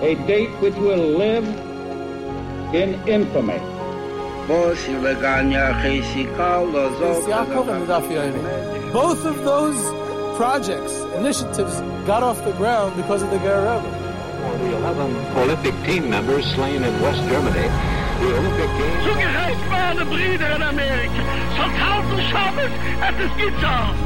A date which will live in infamy. Both of those projects, initiatives, got off the ground because of the Guerrero. The 11 Olympic team members slain in West Germany. The Olympic Games. Zugerecht waren Brüder in Amerika. Schon tausend Schabbos, er es ist Gitarre.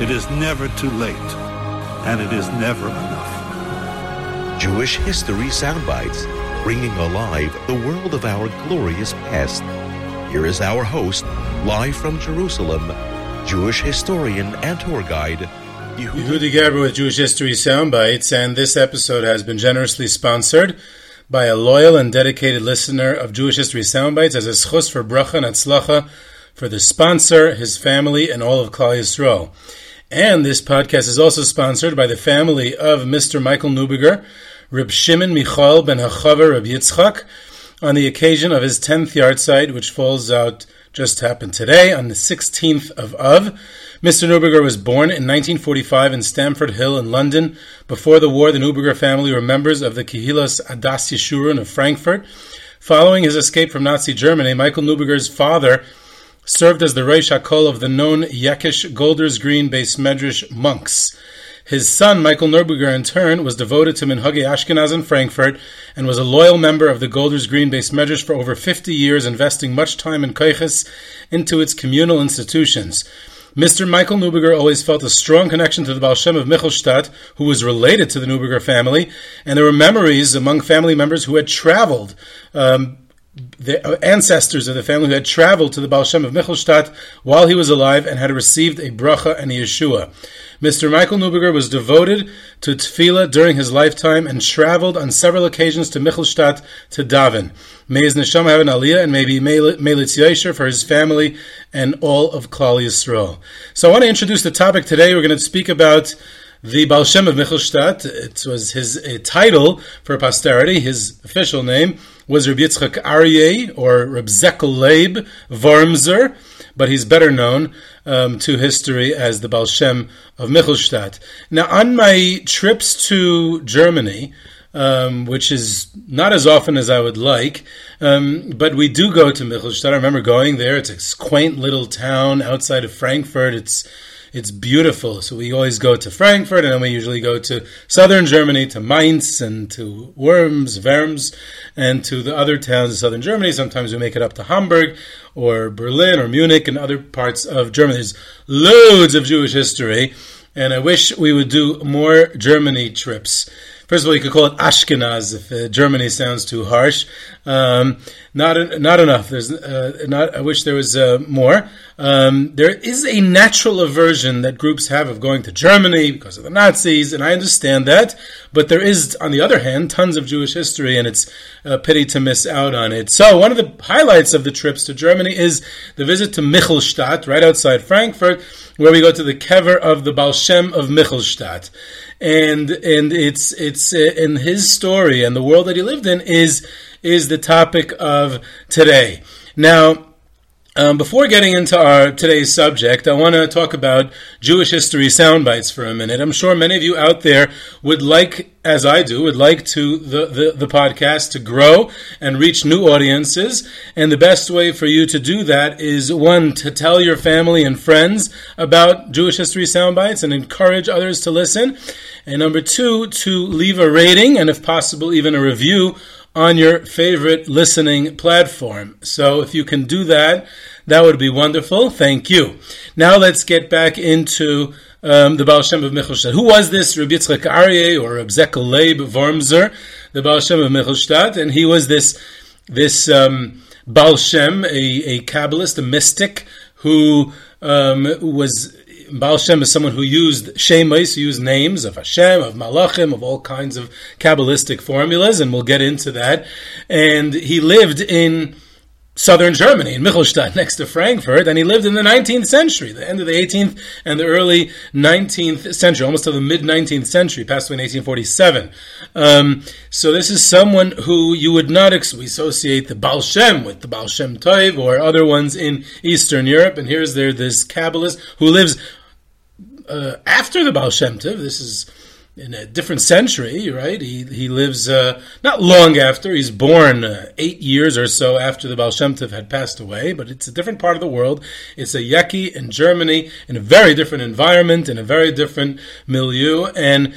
it is never too late, and it is never enough. Jewish History Soundbites, bringing alive the world of our glorious past. Here is our host, live from Jerusalem, Jewish historian and tour guide, Yehuda Geberer with Jewish History Soundbites, and this episode has been generously sponsored by a loyal and dedicated listener of Jewish History Soundbites as a schus for bracha and atzlacha for the sponsor, his family, and all of Klal Yisrael. And this podcast is also sponsored by the family of Mr. Michael Neuberger, Reb Shimon Michal ben Hachaver Reb Yitzchak, on the occasion of his 10th yahrzeit, which falls out just happened today on the 16th of Av. Mr. Neuberger was born in 1945 in Stamford Hill in London. Before the war, the Neuberger family were members of the Kehilas Adas Yeshurun of Frankfurt. Following his escape from Nazi Germany, Michael Neuberger's father served as the Reish HaKol of the known Yekish Golders Green based Medrash Munk's. His son, Michael Neuberger, in turn, was devoted to Minhagi Ashkenaz in Frankfurt and was a loyal member of the Golders Green based Medrash for over 50 years, investing much time and koiches into its communal institutions. Mr. Michael Neuberger always felt a strong connection to the Baal Shem of Michelstadt, who was related to the Neuberger family, and there were memories among family members who had traveled. Um, the ancestors of the family who had traveled to the Baal Shem of Michelstadt while he was alive and had received a bracha and a Yeshua. Mr. Michael Neuberger was devoted to tefillah during his lifetime and traveled on several occasions to Michelstadt to daven. May his neshama have an aliyah and maybe Melitz Yesher for his family and all of Klal Yisrael. So I want to introduce the topic today. We're going to speak about the Baal Shem of Michelstadt. It was his title for posterity. His official name was Reb Yitzchak Aryeh or Reb Zekel Leib Wormser but he's better known um, to history as the Baal Shem of Michelstadt. Now, on my trips to Germany, um, which is not as often as I would like, um, but we do go to Michelstadt. I remember going there. It's a quaint little town outside of Frankfurt. It's it's beautiful. So we always go to Frankfurt, and then we usually go to southern Germany, to Mainz, and to Worms, Worms, and to the other towns in southern Germany. Sometimes we make it up to Hamburg, or Berlin, or Munich, and other parts of Germany. There's loads of Jewish history, and I wish we would do more Germany trips. First of all, you could call it Ashkenaz if uh, Germany sounds too harsh. Um, not not enough. There's uh, not. I wish there was uh, more. Um, there is a natural aversion that groups have of going to Germany because of the Nazis, and I understand that. But there is, on the other hand, tons of Jewish history, and it's a pity to miss out on it. So one of the highlights of the trips to Germany is the visit to Michelstadt, right outside Frankfurt, where we go to the kever of the Baal Shem of Michelstadt and and it's it's uh, in his story and the world that he lived in is is the topic of today. Now, um, before getting into our today's subject, I want to talk about Jewish history soundbites for a minute. I'm sure many of you out there would like, as I do, would like to the, the, the podcast to grow and reach new audiences. And the best way for you to do that is one to tell your family and friends about Jewish history soundbites and encourage others to listen. And number two, to leave a rating and, if possible, even a review on your favorite listening platform. So if you can do that, that would be wonderful. Thank you. Now let's get back into um, the Baal Shem of Michelstadt. Who was this Rabbi Yitzchak Aryeh or Reb Zekel Leib Wormser, the Baal Shem of Michelstadt? And he was this this um, Baal Shem, a, a Kabbalist, a mystic, who um, was Baal Shem is someone who used shemais, used names of Hashem, of Malachim, of all kinds of Kabbalistic formulas, and we'll get into that. And he lived in southern Germany, in Michelstadt, next to Frankfurt, and he lived in the 19th century, the end of the 18th and the early 19th century, almost to the mid 19th century, passed away in 1847. Um, so this is someone who you would not ex- associate the Baal Shem with the Baal Shem or other ones in Eastern Europe, and here's there this Kabbalist who lives uh, after the Baal Shem Tov. This is in a different century, right? He he lives uh, not long after. He's born uh, eight years or so after the Baal Shem Tov had passed away, but it's a different part of the world. It's a Yeki in Germany, in a very different environment, in a very different milieu, and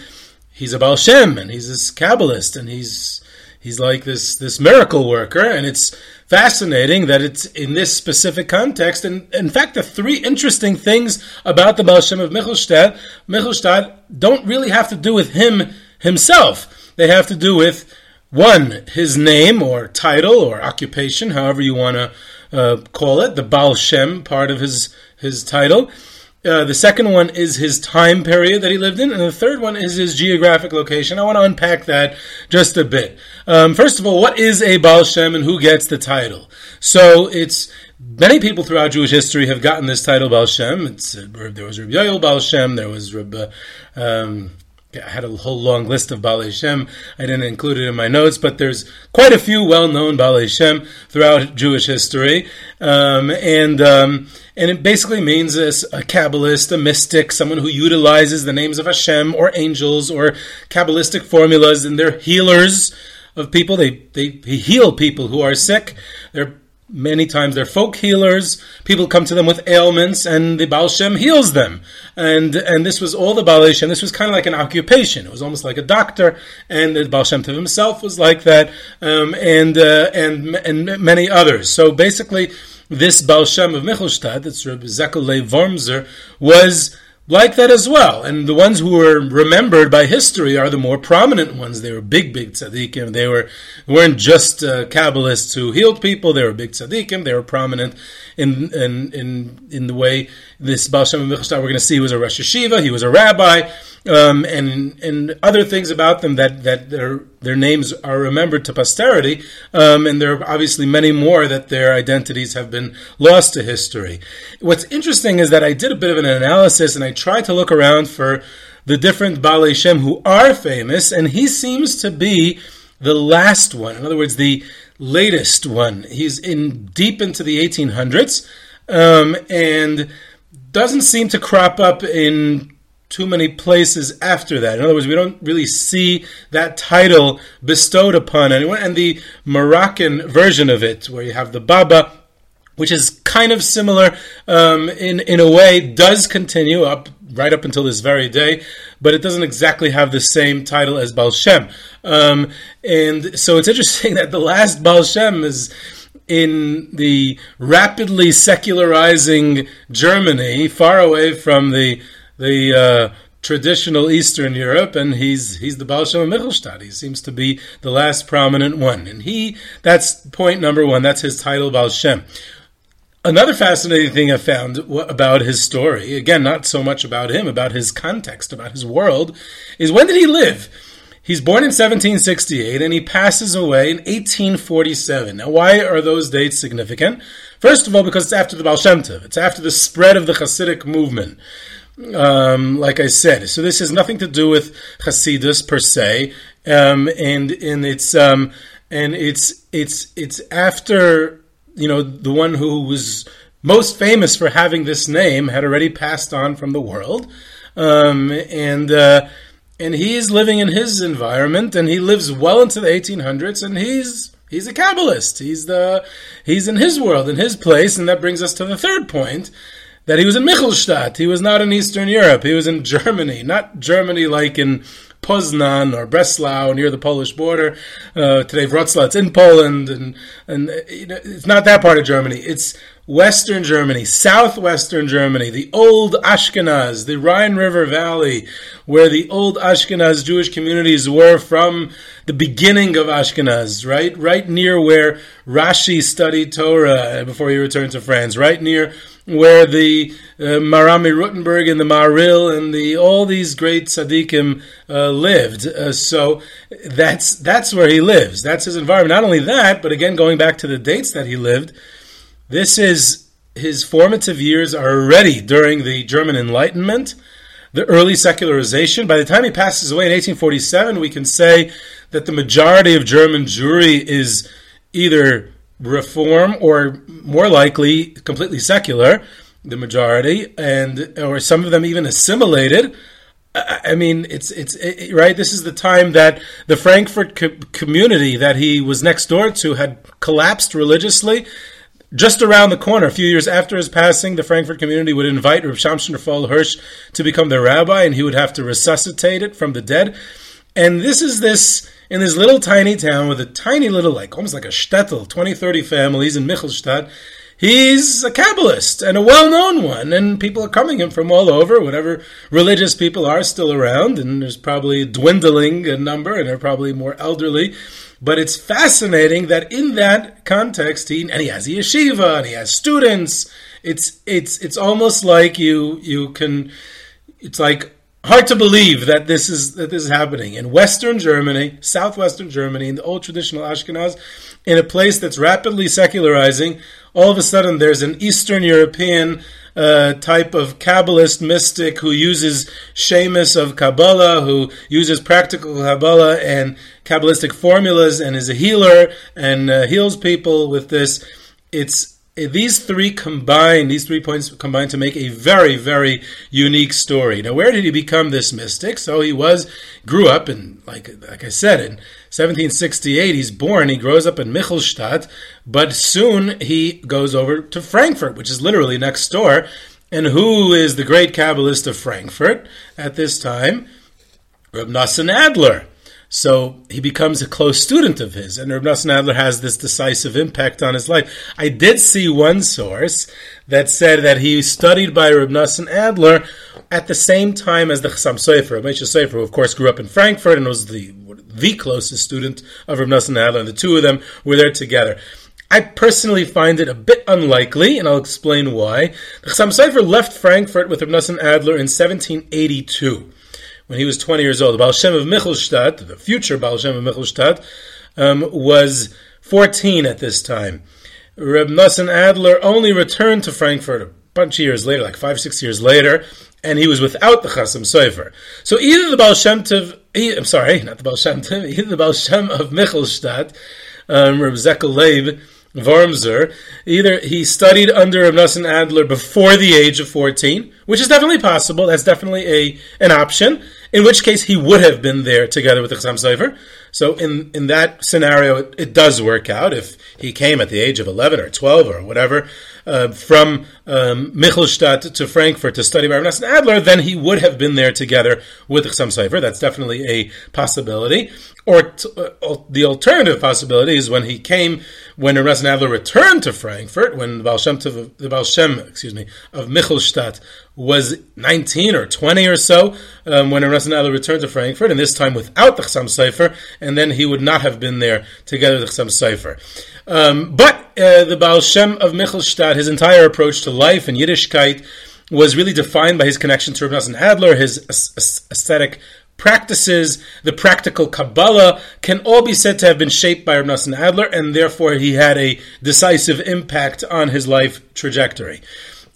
he's a Baal Shem, and he's this Kabbalist, and he's he's like this this miracle worker, and it's fascinating that it's in this specific context. And in fact, the three interesting things about the Baal Shem of Michelstadt, Michelstadt don't really have to do with him himself. They have to do with one, his name or title or occupation, however you want to uh, call it, the Baal Shem part of his his title. Uh, the second one is his time period that he lived in, and the third one is his geographic location. I want to unpack that just a bit. Um, first of all, what is a Baal Shem and who gets the title? So it's many people throughout Jewish history have gotten this title Baal Shem. Uh, there was Rabbi Yoel Baal Shem, there was Rabbi. Um, I had a whole long list of Balei Shem. I didn't include it in my notes, but there's quite a few well-known Balei Shem throughout Jewish history, um, and um, and it basically means a, a Kabbalist, a mystic, someone who utilizes the names of Hashem or angels or Kabbalistic formulas, and they're healers of people. They they heal people who are sick. They're Many times they're folk healers. People come to them with ailments, and the Baal Shem heals them. And and this was all the Baal Shem. This was kind of like an occupation. It was almost like a doctor. And the Baal Shem Tov himself was like that, um, and uh, and and many others. So basically, this Baal Shem of Michelstadt, that's Rabbi Zekel Wormser, was like that as well. And the ones who were remembered by history are the more prominent ones. They were big, big tzaddikim. They were weren't just uh, Kabbalists who healed people. They were big tzaddikim. They were prominent in in in, in the way this Baal Shem we're going to see was a Rosh Yeshiva. He was a rabbi, um, and and other things about them that that their their names are remembered to posterity. Um, and there are obviously many more that their identities have been lost to history. What's interesting is that I did a bit of an analysis and I tried to look around for the different Balei Shem who are famous, and he seems to be the last one. In other words, the latest one. He's in deep into the 1800s, um, and doesn't seem to crop up in too many places after that. In other words, we don't really see that title bestowed upon anyone. And the Moroccan version of it, where you have the Baba, which is kind of similar um, in in a way, does continue up right up until this very day, but it doesn't exactly have the same title as Baal Shem. Um, and so it's interesting that the last Baal Shem is in the rapidly secularizing Germany, far away from the the uh, traditional Eastern Europe, and he's he's the Baal Shem Michelstadt. He seems to be the last prominent one, and he that's point number one. That's his title, Baal Shem. Another fascinating thing I found about his story, again, not so much about him, about his context, about his world, is when did he live? He's born in 1768 and he passes away in 1847. Now, why are those dates significant? First of all, because it's after the Baal. It's after the spread of the Hasidic movement. Um, like I said, so this has nothing to do with Hasidus per se, um, and and it's um, and it's it's it's after you know the one who was most famous for having this name had already passed on from the world, um, and uh, and he's living in his environment, and he lives well into the 1800s, and he's he's a Kabbalist. He's the he's in his world, in his place, and that brings us to the third point that he was in Michelstadt. He was not in Eastern Europe. He was in Germany, not Germany like in Poznan or Breslau near the Polish border. Uh, today, Wrocław, it's in Poland, and and you know, it's not that part of Germany. It's Western Germany, southwestern Germany, the old Ashkenaz, the Rhine River Valley, where the old Ashkenaz Jewish communities were from the beginning of Ashkenaz, right? Right near where Rashi studied Torah before he returned to France, right near where the uh, Marami Rutenberg and the Maharil and the all these great tzaddikim uh, lived. Uh, so that's that's where he lives. That's his environment. Not only that, but again, going back to the dates that he lived, this is his formative years are already during the German Enlightenment the early secularization. By the time he passes away in 1847, we can say that the majority of German Jewry is either reform or more likely completely secular, the majority, and or some of them even assimilated. I mean, it's it's it, right. This is the time that the Frankfurt co- community that he was next door to had collapsed religiously, just around the corner, a few years after his passing, the Frankfurt community would invite Reb Shamshon Raphael Hirsch to become their rabbi, and he would have to resuscitate it from the dead. And this is this in this little tiny town with a tiny little, like almost like a shtetl, 20, 30 families in Michelstadt. He's a Kabbalist and a well-known one, and people are coming in from all over. Whatever religious people are still around, and there's probably dwindling a number, and they're probably more elderly. But it's fascinating that in that context, he and he has a yeshiva and he has students. It's it's it's almost like you you can. It's like hard to believe that this is that this is happening in Western Germany, southwestern Germany, in the old traditional Ashkenaz, in a place that's rapidly secularizing. All of a sudden, there's an Eastern European uh, type of Kabbalist mystic who uses Shemus of Kabbalah, who uses practical Kabbalah and Kabbalistic formulas, and is a healer and uh, heals people with this. It's Eh, these three combine, these three points combine to make a very, very unique story. Now, where did he become this mystic? So he was, grew up in, like, like I said, in 1768, he's born, he grows up in Michelstadt, but soon he goes over to Frankfurt, which is literally next door. And who is the great Kabbalist of Frankfurt at this time? Reb Nosson Adler. So he becomes a close student of his, and Reb Nosson Adler has this decisive impact on his life. I did see one source that said that he studied by Reb Nosson Adler at the same time as the Chassam Sofer, Moshe Sofer, who of course grew up in Frankfurt and was the the closest student of Reb Nosson Adler, and the two of them were there together. I personally find it a bit unlikely, and I'll explain why. The Chassam Sofer left Frankfurt with Reb Nosson Adler in 1782 when he was 20 years old. The Baal Shem of Michelstadt, the future Baal Shem of Michelstadt, um, was 14 at this time. Reb Nosson Adler only returned to Frankfurt a bunch of years later, like five, six years later, and he was without the Chassam Sofer. So either the Baal Shem Tov, I'm sorry, not the Baal Shem Tov, either the Baal Shem of Michelstadt, um, Reb Zekel Leib, Wormser, either he studied under Nosson Adler before the age of 14, which is definitely possible, that's definitely a an option, in which case he would have been there together with the Chassam Sofer. So in, in that scenario, it, it, does work out. If he came at the age of 11 or 12 or whatever, uh, from um, Michelstadt to Frankfurt to study by Rav Adler, then he would have been there together with Chassam Sofer. That's definitely a possibility. Or t- uh, the alternative possibility is when he came, when Rav Adler returned to Frankfurt, when the Baal Shem, the Baal Shem excuse me, of Michelstadt was 19 or 20 or so, um, when Rav Adler returned to Frankfurt, and this time without the Chassam Sofer, and then he would not have been there together with Chassam Sofer. Um, but uh, the Baal Shem of Michelstadt, his entire approach to life and Yiddishkeit was really defined by his connection to Nosson Adler, his aesthetic practices, the practical Kabbalah can all be said to have been shaped by Nosson Adler, and therefore he had a decisive impact on his life trajectory.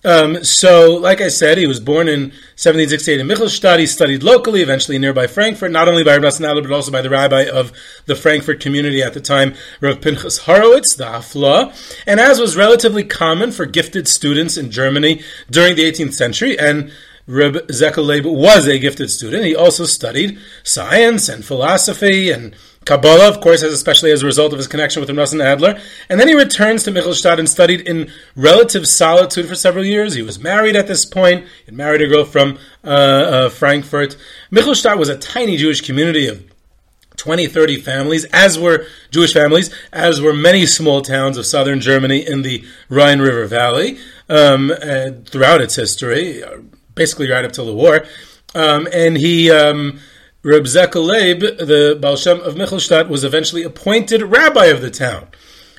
Um, so, like I said, he was born in 1768 in Michelstadt. He studied locally, eventually nearby Frankfurt, not only by Rav Adler, but also by the rabbi of the Frankfurt community at the time, Rav Pinchas Horowitz, the Haflaah. And as was relatively common for gifted students in Germany during the 18th century, and Reb Zekel was a gifted student. He also studied science and philosophy and Kabbalah, of course, especially as a result of his connection with Nosson Adler. And then he returns to Michelstadt and studied in relative solitude for several years. He was married at this point. He married a girl from uh, uh, Frankfurt. Michelstadt was a tiny Jewish community of 20, 30 families, as were Jewish families, as were many small towns of southern Germany in the Rhine River Valley um, throughout its history, basically right up till the war. Um, and he um, Reb Zekel Leib, the Baal Shem of Michelstadt, was eventually appointed rabbi of the town.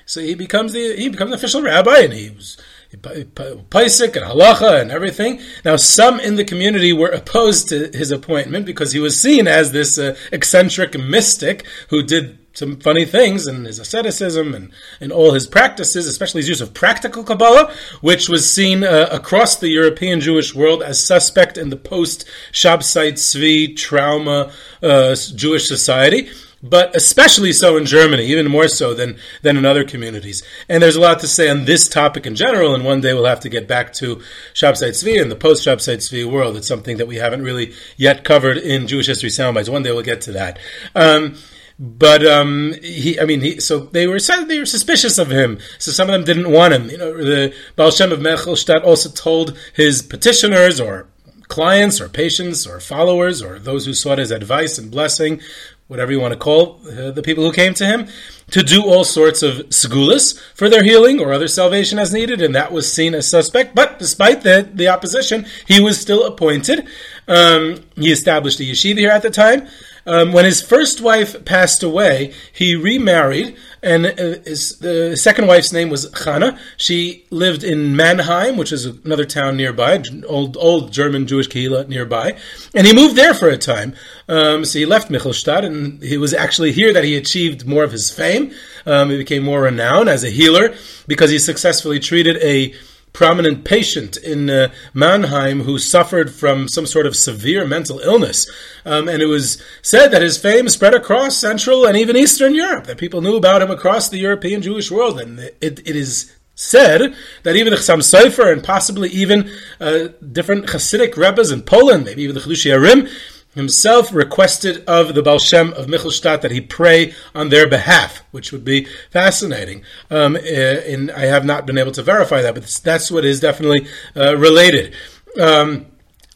So he becomes the he becomes the official rabbi, and he was Paisik and halacha and everything. Now, some in the community were opposed to his appointment because he was seen as this uh, eccentric mystic who did some funny things in his asceticism and in all his practices, especially his use of practical Kabbalah, which was seen uh, across the European Jewish world as suspect in the post Shabsai Tzvi trauma uh, Jewish society but especially so in Germany, even more so than, than in other communities. And there's a lot to say on this topic in general, and one day we'll have to get back to Shabsai Tzvi and the post Shabsai Tzvi world. It's something that we haven't really yet covered in Jewish history soundbites. One day we'll get to that. Um, but um, he, I mean, he, so they were they were suspicious of him. So some of them didn't want him. You know, the Baal Shem of Michelstadt also told his petitioners or clients or patients or followers or those who sought his advice and blessing whatever you want to call uh, the people who came to him, to do all sorts of segulas for their healing or other salvation as needed, and that was seen as suspect. But despite the, the opposition, he was still appointed. Um, he established a yeshiva here at the time. Um, when his first wife passed away, he remarried, and uh, his, the second wife's name was Chana. She lived in Mannheim, which is another town nearby, old old German Jewish kehila nearby, and he moved there for a time. Um, so he left Michelstadt, and it was actually here that he achieved more of his fame. Um, he became more renowned as a healer because he successfully treated a prominent patient in uh, Mannheim who suffered from some sort of severe mental illness. Um, and it was said that his fame spread across Central and even Eastern Europe, that people knew about him across the European Jewish world. And it, it is said that even the Chassam Sofer and possibly even uh, different Hasidic rebbes in Poland, maybe even the Chidushei HaRim, himself requested of the Baal Shem of Michelstadt that he pray on their behalf, which would be fascinating. Um, and I have not been able to verify that, but that's what is definitely uh, related. Um,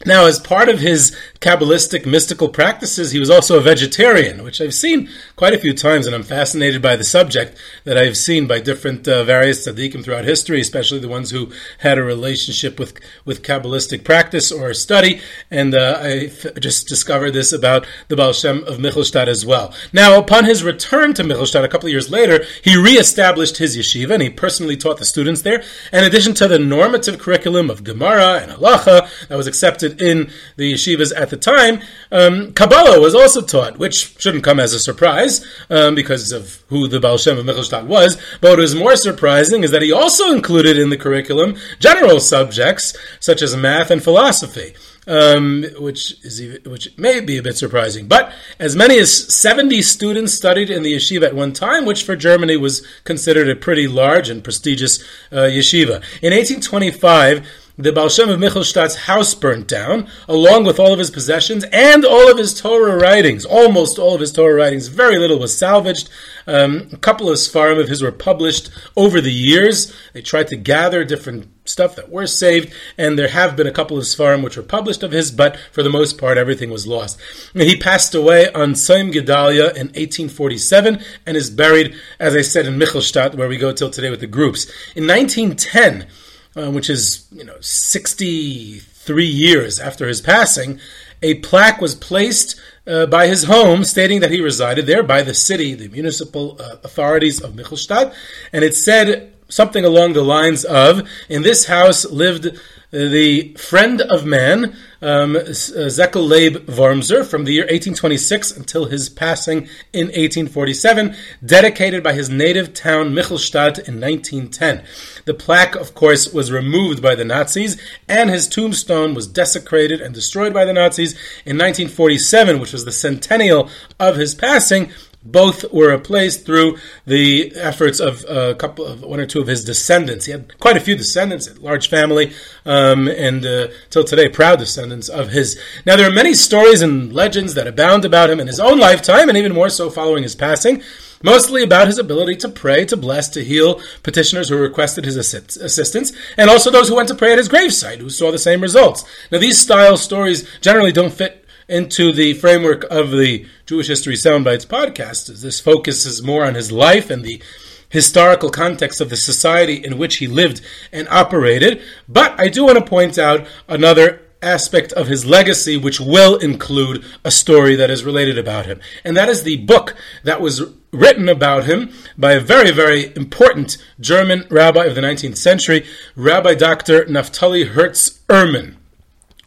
now, as part of his Kabbalistic mystical practices, he was also a vegetarian, which I've seen quite a few times, and I'm fascinated by the subject that I've seen by different uh, various tzaddikim throughout history, especially the ones who had a relationship with, with Kabbalistic practice or study, and uh, I just discovered this about the Baal Shem of Michelstadt as well. Now, upon his return to Michelstadt a couple of years later, he reestablished his yeshiva, and he personally taught the students there, in addition to the normative curriculum of Gemara and Halacha that was accepted in the yeshivas at the time, um, Kabbalah was also taught, which shouldn't come as a surprise um, because of who the Baal Shem of Michelstadt was. But what is more surprising is that he also included in the curriculum general subjects such as math and philosophy. Um, which is which may be a bit surprising. But as many as 70 students studied in the yeshiva at one time, which for Germany was considered a pretty large and prestigious uh, yeshiva. In 1825, the Baal Shem of Michelstadt's house burnt down, along with all of his possessions and all of his Torah writings. Almost all of his Torah writings. Very little was salvaged. Um, a couple of Sfarim of his were published over the years. They tried to gather different stuff that were saved, and there have been a couple of Sfarim which were published of his, but for the most part, everything was lost. He passed away on Tzom Gedalia in 1847 and is buried, as I said, in Michelstadt, where we go till today with the groups. In 1910, uh, which is you know 63 years after his passing, a plaque was placed uh, by his home stating that he resided there by the city, the municipal uh, authorities of Michelstadt, and it said something along the lines of, "In this house lived." the friend of man, um, Zekel Leib Wormser, from the year 1826 until his passing in 1847, dedicated by his native town Michelstadt in 1910. The plaque, of course, was removed by the Nazis, and his tombstone was desecrated and destroyed by the Nazis in 1947, which was the centennial of his passing, both were replaced through the efforts of a couple of one or two of his descendants. He had quite a few descendants, a large family, um, and uh, till today, proud descendants of his. Now, there are many stories and legends that abound about him in his own lifetime, and even more so following his passing. Mostly about his ability to pray, to bless, to heal petitioners who requested his assist- assistance, and also those who went to pray at his gravesite, who saw the same results. Now, these style stories generally don't fit into the framework of the Jewish History Soundbites podcast, as this focuses more on his life and the historical context of the society in which he lived and operated. But I do want to point out another aspect of his legacy, which will include a story that is related about him. And that is the book that was written about him by a very, very important German rabbi of the 19th century, Rabbi Dr. Naftali Herz Ehrman,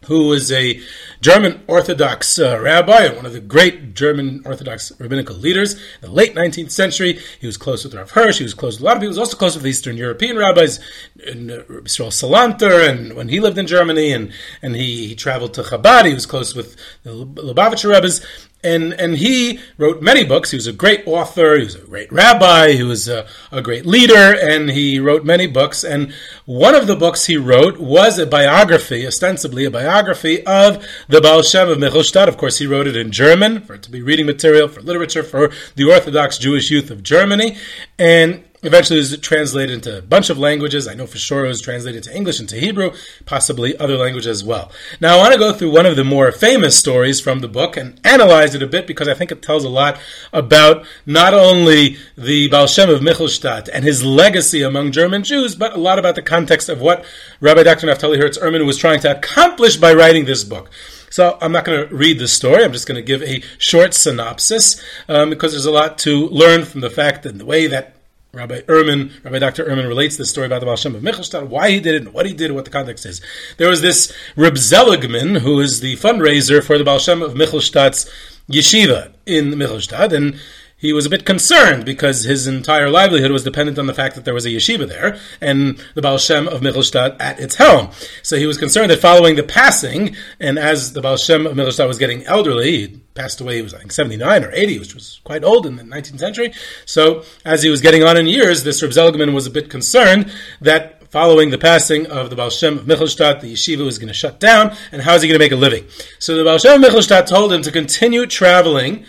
who was a German Orthodox uh, rabbi and one of the great German Orthodox rabbinical leaders in the late 19th century. He was close with Rav Hirsch. He was close with a lot of people. He was also close with Eastern European rabbis, and, uh, Israel Salanter, and when he lived in Germany, and, and he, he traveled to Chabad. He was close with the Lubavitcher rabbis and and he wrote many books. He was a great author. He was a great rabbi. He was a, a, great leader, and he wrote many books. And one of the books he wrote was a biography, ostensibly a biography of the Baal Shem of Michelstadt. Of course, he wrote it in German for it to be reading material for literature for the Orthodox Jewish youth of Germany. And Eventually, it was translated into a bunch of languages. I know for sure it was translated to English and to Hebrew, possibly other languages as well. Now, I want to go through one of the more famous stories from the book and analyze it a bit because I think it tells a lot about not only the Baal Shem of Michelstadt and his legacy among German Jews, but a lot about the context of what Rabbi Dr. Naftali Herz Ehrman was trying to accomplish by writing this book. So I'm not going to read the story. I'm just going to give a short synopsis um, because there's a lot to learn from the fact and the way that Rabbi Ehrman, Rabbi Dr. Ehrman relates this story about the Baal Shem of Michelstadt, why he did it, and what he did, and what the context is. There was this Reb Zeligman, who is the fundraiser for the Baal Shem of Michelstadt's yeshiva in Michelstadt, and he was a bit concerned because his entire livelihood was dependent on the fact that there was a yeshiva there and the Baal Shem of Michelstadt at its helm. So he was concerned that following the passing, and as the Baal Shem of Michelstadt was getting elderly, he passed away, he was think 79 or 80, which was quite old in the 19th century. So as he was getting on in years, this Reb Zeligman was a bit concerned that following the passing of the Baal Shem of Michelstadt, the yeshiva was going to shut down, and how is he going to make a living? So the Baal Shem of Michelstadt told him to continue traveling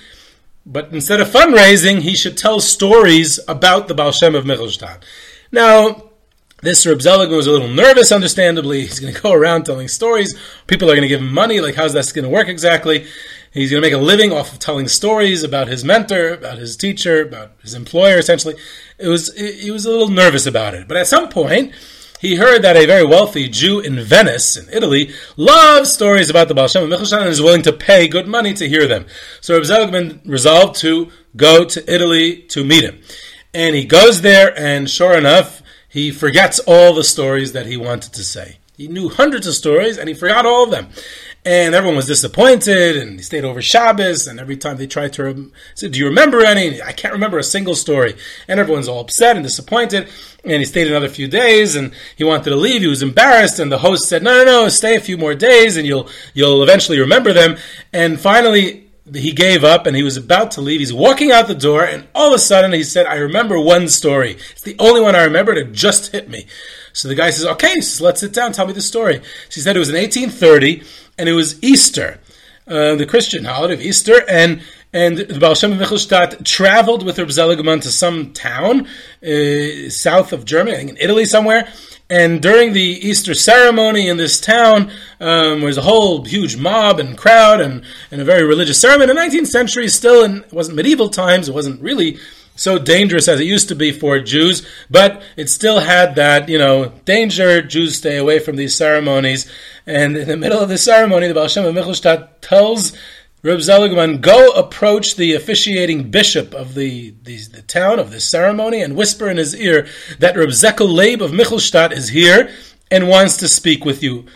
but instead of fundraising, he should tell stories about the Baal Shem of Michelstadt. Now, this Reb Zeligman was a little nervous, understandably. He's going to go around telling stories. People are going to give him money. Like, how's that going to work exactly? He's going to make a living off of telling stories about his mentor, about his teacher, about his employer, essentially. It was, he was a little nervous about it. But at some point, he heard that a very wealthy Jew in Venice, in Italy, loves stories about the Baal Shem of and is willing to pay good money to hear them. So Reb Zeligman resolved to go to Italy to meet him. And he goes there, and sure enough, he forgets all the stories that he wanted to say. He knew hundreds of stories, and he forgot all of them and everyone was disappointed, and he stayed over Shabbos, and every time they tried to say, do you remember any? I can't remember a single story, and everyone's all upset and disappointed, and he stayed another few days, and he wanted to leave, he was embarrassed, and the host said, no, no, no, stay a few more days, and you'll, you'll eventually remember them, and finally, he gave up and he was about to leave. He's walking out the door, and all of a sudden he said, I remember one story. It's the only one I remember, it just hit me. So the guy says, Okay, let's sit down, tell me the story. She said it was in 1830 and it was Easter, uh, the Christian holiday of Easter, and and the Baal Shem Michelstadt traveled with Reb Zeligman to some town uh, south of Germany, I think in Italy somewhere. And during the Easter ceremony in this town, um, there was a whole huge mob and crowd and, and a very religious ceremony. In the 19th century, still, and it wasn't medieval times, it wasn't really so dangerous as it used to be for Jews, but it still had that, you know, danger. Jews stay away from these ceremonies. And in the middle of the ceremony, the Baal Shem of Michelstadt tells Reb Zeligman, go approach the officiating bishop of the, the, the, town of this ceremony and whisper in his ear that Reb Zekel Leib of Michelstadt is here and wants to speak with you.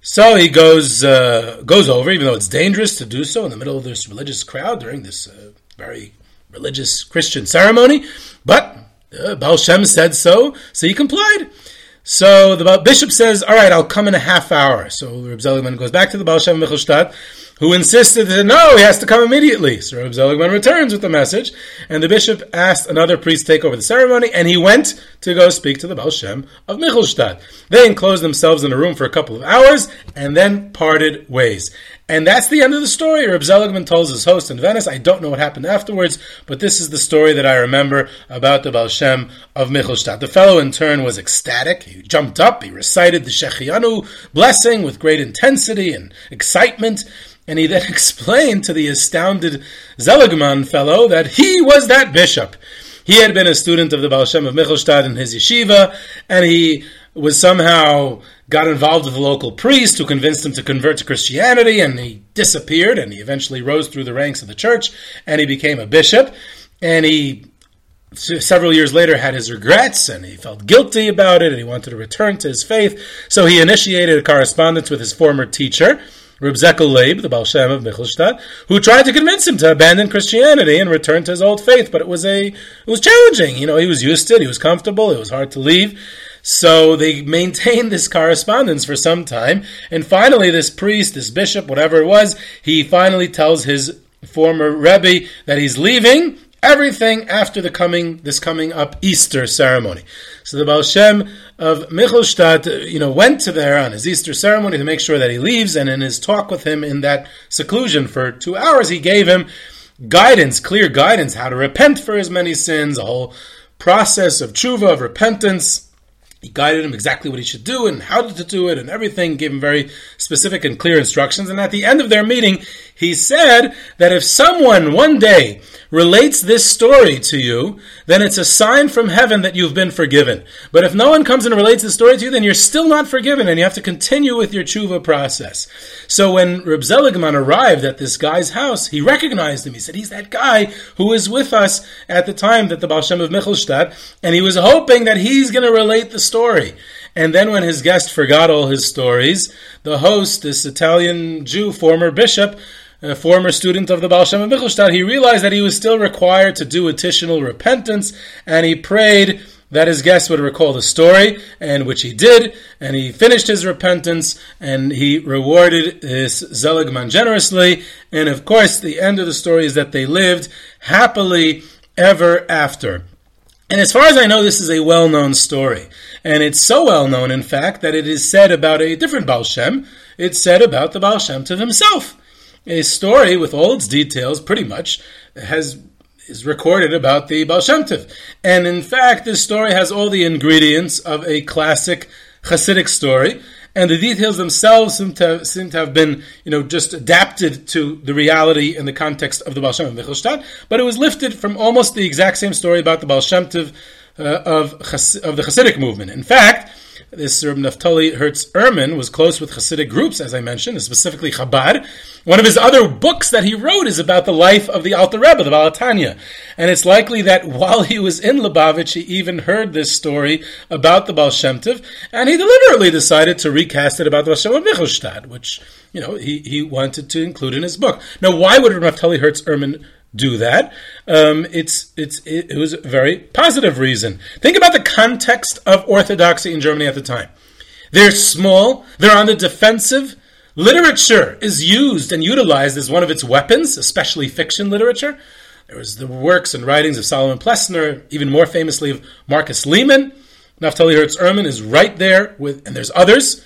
So he goes uh, goes over, even though it's dangerous to do so in the middle of this religious crowd during this uh, very religious Christian ceremony, but uh, Baal Shem said so, so he complied. So the bishop says, "All right, I'll come in a half hour." So Reb Zeligman goes back to the Baal Shem Michelstadt, who insisted that no, he has to come immediately. So Reb Zeligman returns with the message, and the bishop asked another priest to take over the ceremony, and he went to go speak to the Baal Shem of Michelstadt. They enclosed themselves in a room for a couple of hours, and then parted ways. And that's the end of the story. Reb Zeligman tells his host in Venice. I don't know what happened afterwards, but this is the story that I remember about the Baal Shem of Michelstadt. The fellow in turn was ecstatic. He jumped up. He recited the Shehecheyanu blessing with great intensity and excitement. And he then explained to the astounded Zeligman fellow that he was that bishop. He had been a student of the Baal Shem of Michelstadt in his yeshiva, and he was somehow got involved with a local priest who convinced him to convert to Christianity, and he disappeared, and he eventually rose through the ranks of the church, and he became a bishop, and he several years later had his regrets and he felt guilty about it and he wanted to return to his faith. So he initiated a correspondence with his former teacher, Reb Zekel Leib, the Baal Shem of Michelstadt, who tried to convince him to abandon Christianity and return to his old faith. But it was a it was challenging. You know, he was used to it. He was comfortable. It was hard to leave. So they maintained this correspondence for some time, and finally, this priest, this bishop, whatever it was, he finally tells his former rebbe that he's leaving everything after the coming this coming up Easter ceremony. So the Baal Shem of Michelstadt, you know, went to there on his Easter ceremony to make sure that he leaves, and in his talk with him in that seclusion for two hours, he gave him guidance, clear guidance, how to repent for his many sins, a whole process of tshuva, of repentance, he guided him exactly what he should do and how to do it and everything, gave him very specific and clear instructions. And at the end of their meeting, he said that if someone one day relates this story to you, then it's a sign from heaven that you've been forgiven. But if no one comes and relates the story to you, then you're still not forgiven and you have to continue with your tshuva process. So when Reb Zeligman arrived at this guy's house, he recognized him. He said, he's that guy who was with us at the time that the Baal Shem of Michelstadt, and he was hoping that he's going to relate the story. And then when his guest forgot all his stories, the host, this Italian Jew, former bishop, a former student of the Baal Shem of Michelstadt, he realized that he was still required to do additional repentance, and he prayed that his guest would recall the story, and which he did, and he finished his repentance, and he rewarded his Zeligman generously, and of course, the end of the story is that they lived happily ever after. And as far as I know, this is a well-known story. And it's so well-known, in fact, that it is said about a different Baal Shem. It's said about the Baal Shem Tov himself a story with all its details, pretty much, has is recorded about the Baal Shem Tov. And in fact, this story has all the ingredients of a classic Hasidic story, and the details themselves seem to, have, seem to have been, you know, just adapted to the reality and the context of the Baal Shem but it was lifted from almost the exact same story about the Baal Shem Tov uh, of, of the Hasidic movement. In fact, this Reb Naftali Hertz Ehrman was close with Hasidic groups, as I mentioned, specifically Chabad. One of his other books that he wrote is about the life of the Alter Rebbe, the Baal HaTanya. And it's likely that while he was in Lubavitch, he even heard this story about the Baal Shem Tov, and he deliberately decided to recast it about the Baal Shem Michelstadt, which, you know, he, he wanted to include in his book. Now, why would Reb Naftali Hertz Ehrman do that. Um, it's it's it, was a very positive reason. Think about the context of orthodoxy in Germany at the time. They're small. They're on the defensive. Literature is used and utilized as one of its weapons, especially fiction literature. There was the works and writings of Solomon Plessner, even more famously of Marcus Lehman. Naftali Hertz Ehrman is right there with, and there's others.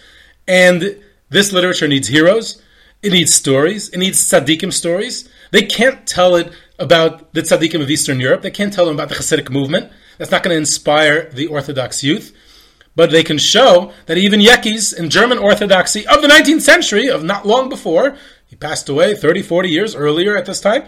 And this literature needs heroes. It needs stories. It needs tzaddikim stories. They can't tell it about the tzaddikim of Eastern Europe. They can't tell them about the Hasidic movement. That's not going to inspire the Orthodox youth. But they can show that even Yekkes in German Orthodoxy of the 19th century, of not long before, he passed away 30, 40 years earlier at this time,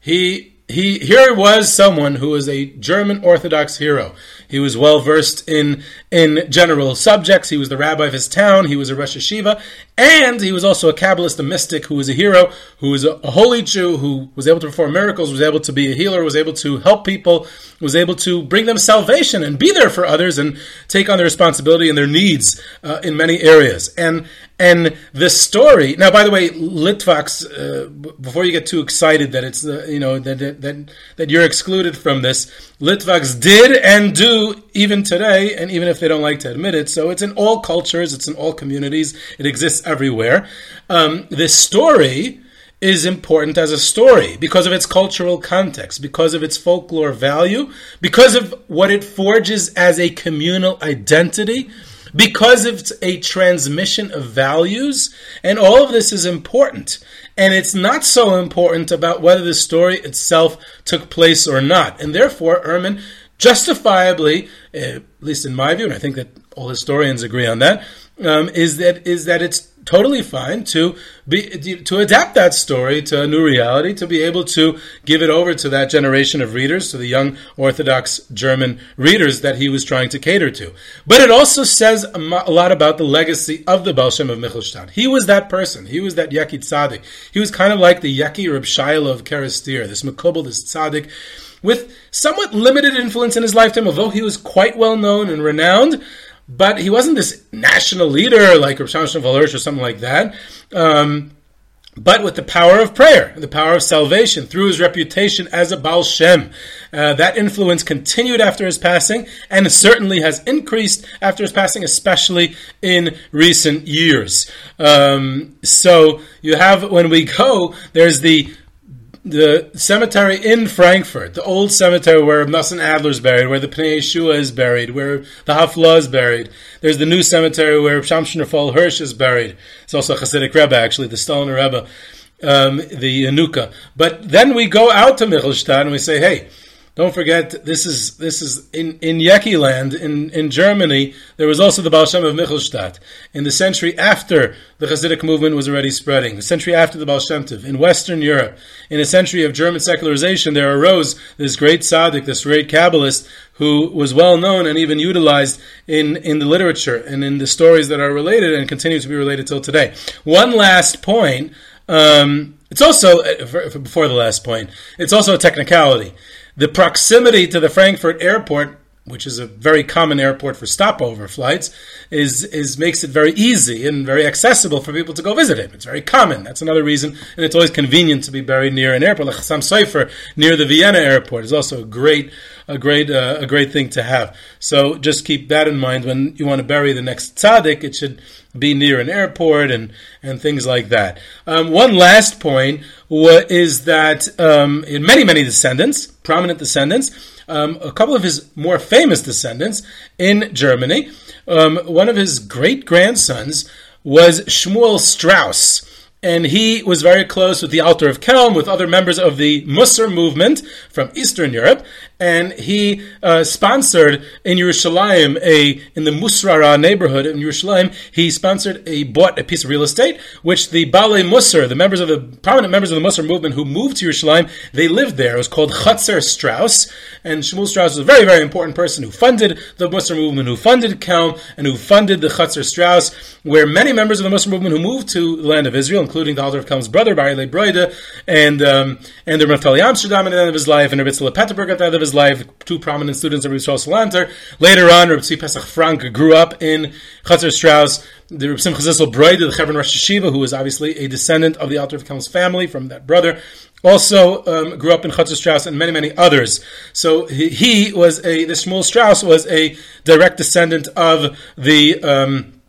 he he here was someone who was a German Orthodox hero. He was well versed in in general subjects. He was the rabbi of his town. He was a Rosh Yeshiva, and he was also a Kabbalist, a mystic who was a hero, who was a, holy Jew, who was able to perform miracles, was able to be a healer, was able to help people, was able to bring them salvation and be there for others and take on their responsibility and their needs uh, in many areas. And and the story now, by the way, Litvaks. Uh, before you get too excited that it's uh, you know that, that that you're excluded from this, Litvaks did and do even today, and even if they don't like to admit it. So it's in all cultures, it's in all communities, it exists everywhere. Um, this story is important as a story because of its cultural context, because of its folklore value, because of what it forges as a communal identity because it's a transmission of values, and all of this is important. And it's not so important about whether the story itself took place or not. And therefore, Ehrman justifiably, uh, at least in my view, and I think that all historians agree on that, um, is that is that it's totally fine to be to adapt that story to a new reality, to be able to give it over to that generation of readers, to the young Orthodox German readers that he was trying to cater to. But it also says a lot about the legacy of the Baal Shem of Michelstadt. He was that person. He was that Yaki Tzaddik. He was kind of like the Yaki Reb Shaila of Kerestir, this Makobel, this Tzaddik, with somewhat limited influence in his lifetime, although he was quite well known and renowned but he wasn't this national leader like Rav Shimshon or something like that. Um, but with the power of prayer, the power of salvation, through his reputation as a Baal Shem. Uh, that influence continued after his passing and certainly has increased after his passing, especially in recent years. Um, so you have, when we go, there's the the cemetery in Frankfurt, the old cemetery where Nosson Adler is buried, where the Pnei Yehoshua is buried, where the Haflaah is buried. There's the new cemetery where Shamshon Raphael Hirsch is buried. It's also a Hasidic Rebbe, actually, the Stoliner Rebbe, um, the Yanuka. But then we go out to Michelstadt and we say, hey, don't forget, this is this is in in Yeki land in, in Germany. There was also the Baal Shem of Michelstadt in the century after the Hasidic movement was already spreading. The century after the Baal Shem Tov in Western Europe, in a century of German secularization, there arose this great tzaddik, this great Kabbalist, who was well known and even utilized in in the literature and in the stories that are related and continue to be related till today. One last point. Um, it's also uh, before the last point. It's also a technicality. The proximity to the Frankfurt airport, which is a very common airport for stopover flights, is, is makes it very easy and very accessible for people to go visit him. It's very common. That's another reason, and it's always convenient to be buried near an airport. Like Chassam Sofer near the Vienna airport is also a great a great uh, a great thing to have. So just keep that in mind when you want to bury the next tzaddik. It should be near an airport and and things like that. Um, one last point is that um, in many many descendants, prominent descendants, um, a couple of his more famous descendants in Germany, um, one of his great grandsons was Shmuel Strauss and he was very close with the Alter of Kelm, with other members of the Musar movement from Eastern Europe, and he uh, sponsored in Yerushalayim a in the Musrara neighborhood in Yerushalayim. He sponsored a bought a piece of real estate, which the Bale Musar, the members of the prominent members of the Musar movement who moved to Yerushalayim, they lived there. It was called Chatzer Strauss, and Shmuel Strauss was a very very important person who funded the Musar movement, who funded Kelm, and who funded the Chatzer Strauss, where many members of the Musar movement who moved to the land of Israel, including the Alter of Kelm's brother Barile Broide, and um, and the Amsterdam at the end of his life, and Rabbi Petterberg at the end of his life, two prominent students of Rabbi Salanter. Later on, Rabbi Pesach Frank grew up in Chatzar Strauss. The Rabbi Simcha Zissel Broide, the Chevron Rosh Hayeshiva, who was obviously a descendant of the Alter of Kelm's family from that brother, also um, grew up in Chatzar Strauss and many, many others. So he, he was a, the Shmuel Strauss was a direct descendant of the, um,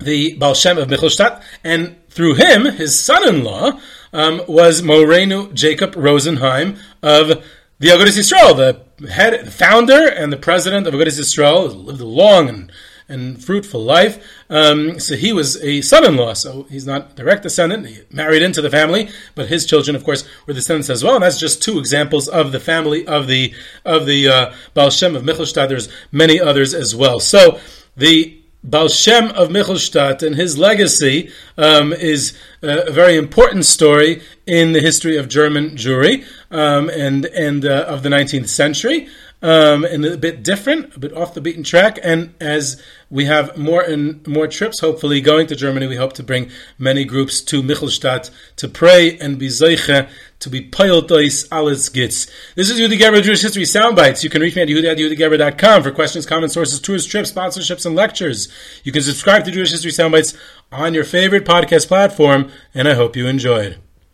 the Baal Shem of Michelstadt, and through him, his son-in-law um, was Morenu Jacob Rosenheim of the Agudas Yisrael, the head, founder, and the president of Agudas Yisrael, lived a long and, and fruitful life. Um, so he was a son-in-law, so he's not direct descendant. He married into the family, but his children, of course, were descendants as well. And that's just two examples of the family of the of the uh, Baal Shem of Michelstadt. There's many others as well. So the Baal Shem of Michelstadt and his legacy um, is a very important story in the history of German Jewry um, and and uh, of the 19th century, um, and a bit different, a bit off the beaten track. And as we have more and more trips, hopefully going to Germany, we hope to bring many groups to Michelstadt to pray and be zeiche to be Payoltois Alitz Gitz. This is Yehuda Geberer Jewish History Soundbites. You can reach me at yehudi for questions, comments, sources, tours, trips, sponsorships, and lectures. You can subscribe to Jewish History Soundbites on your favorite podcast platform, and I hope you enjoyed.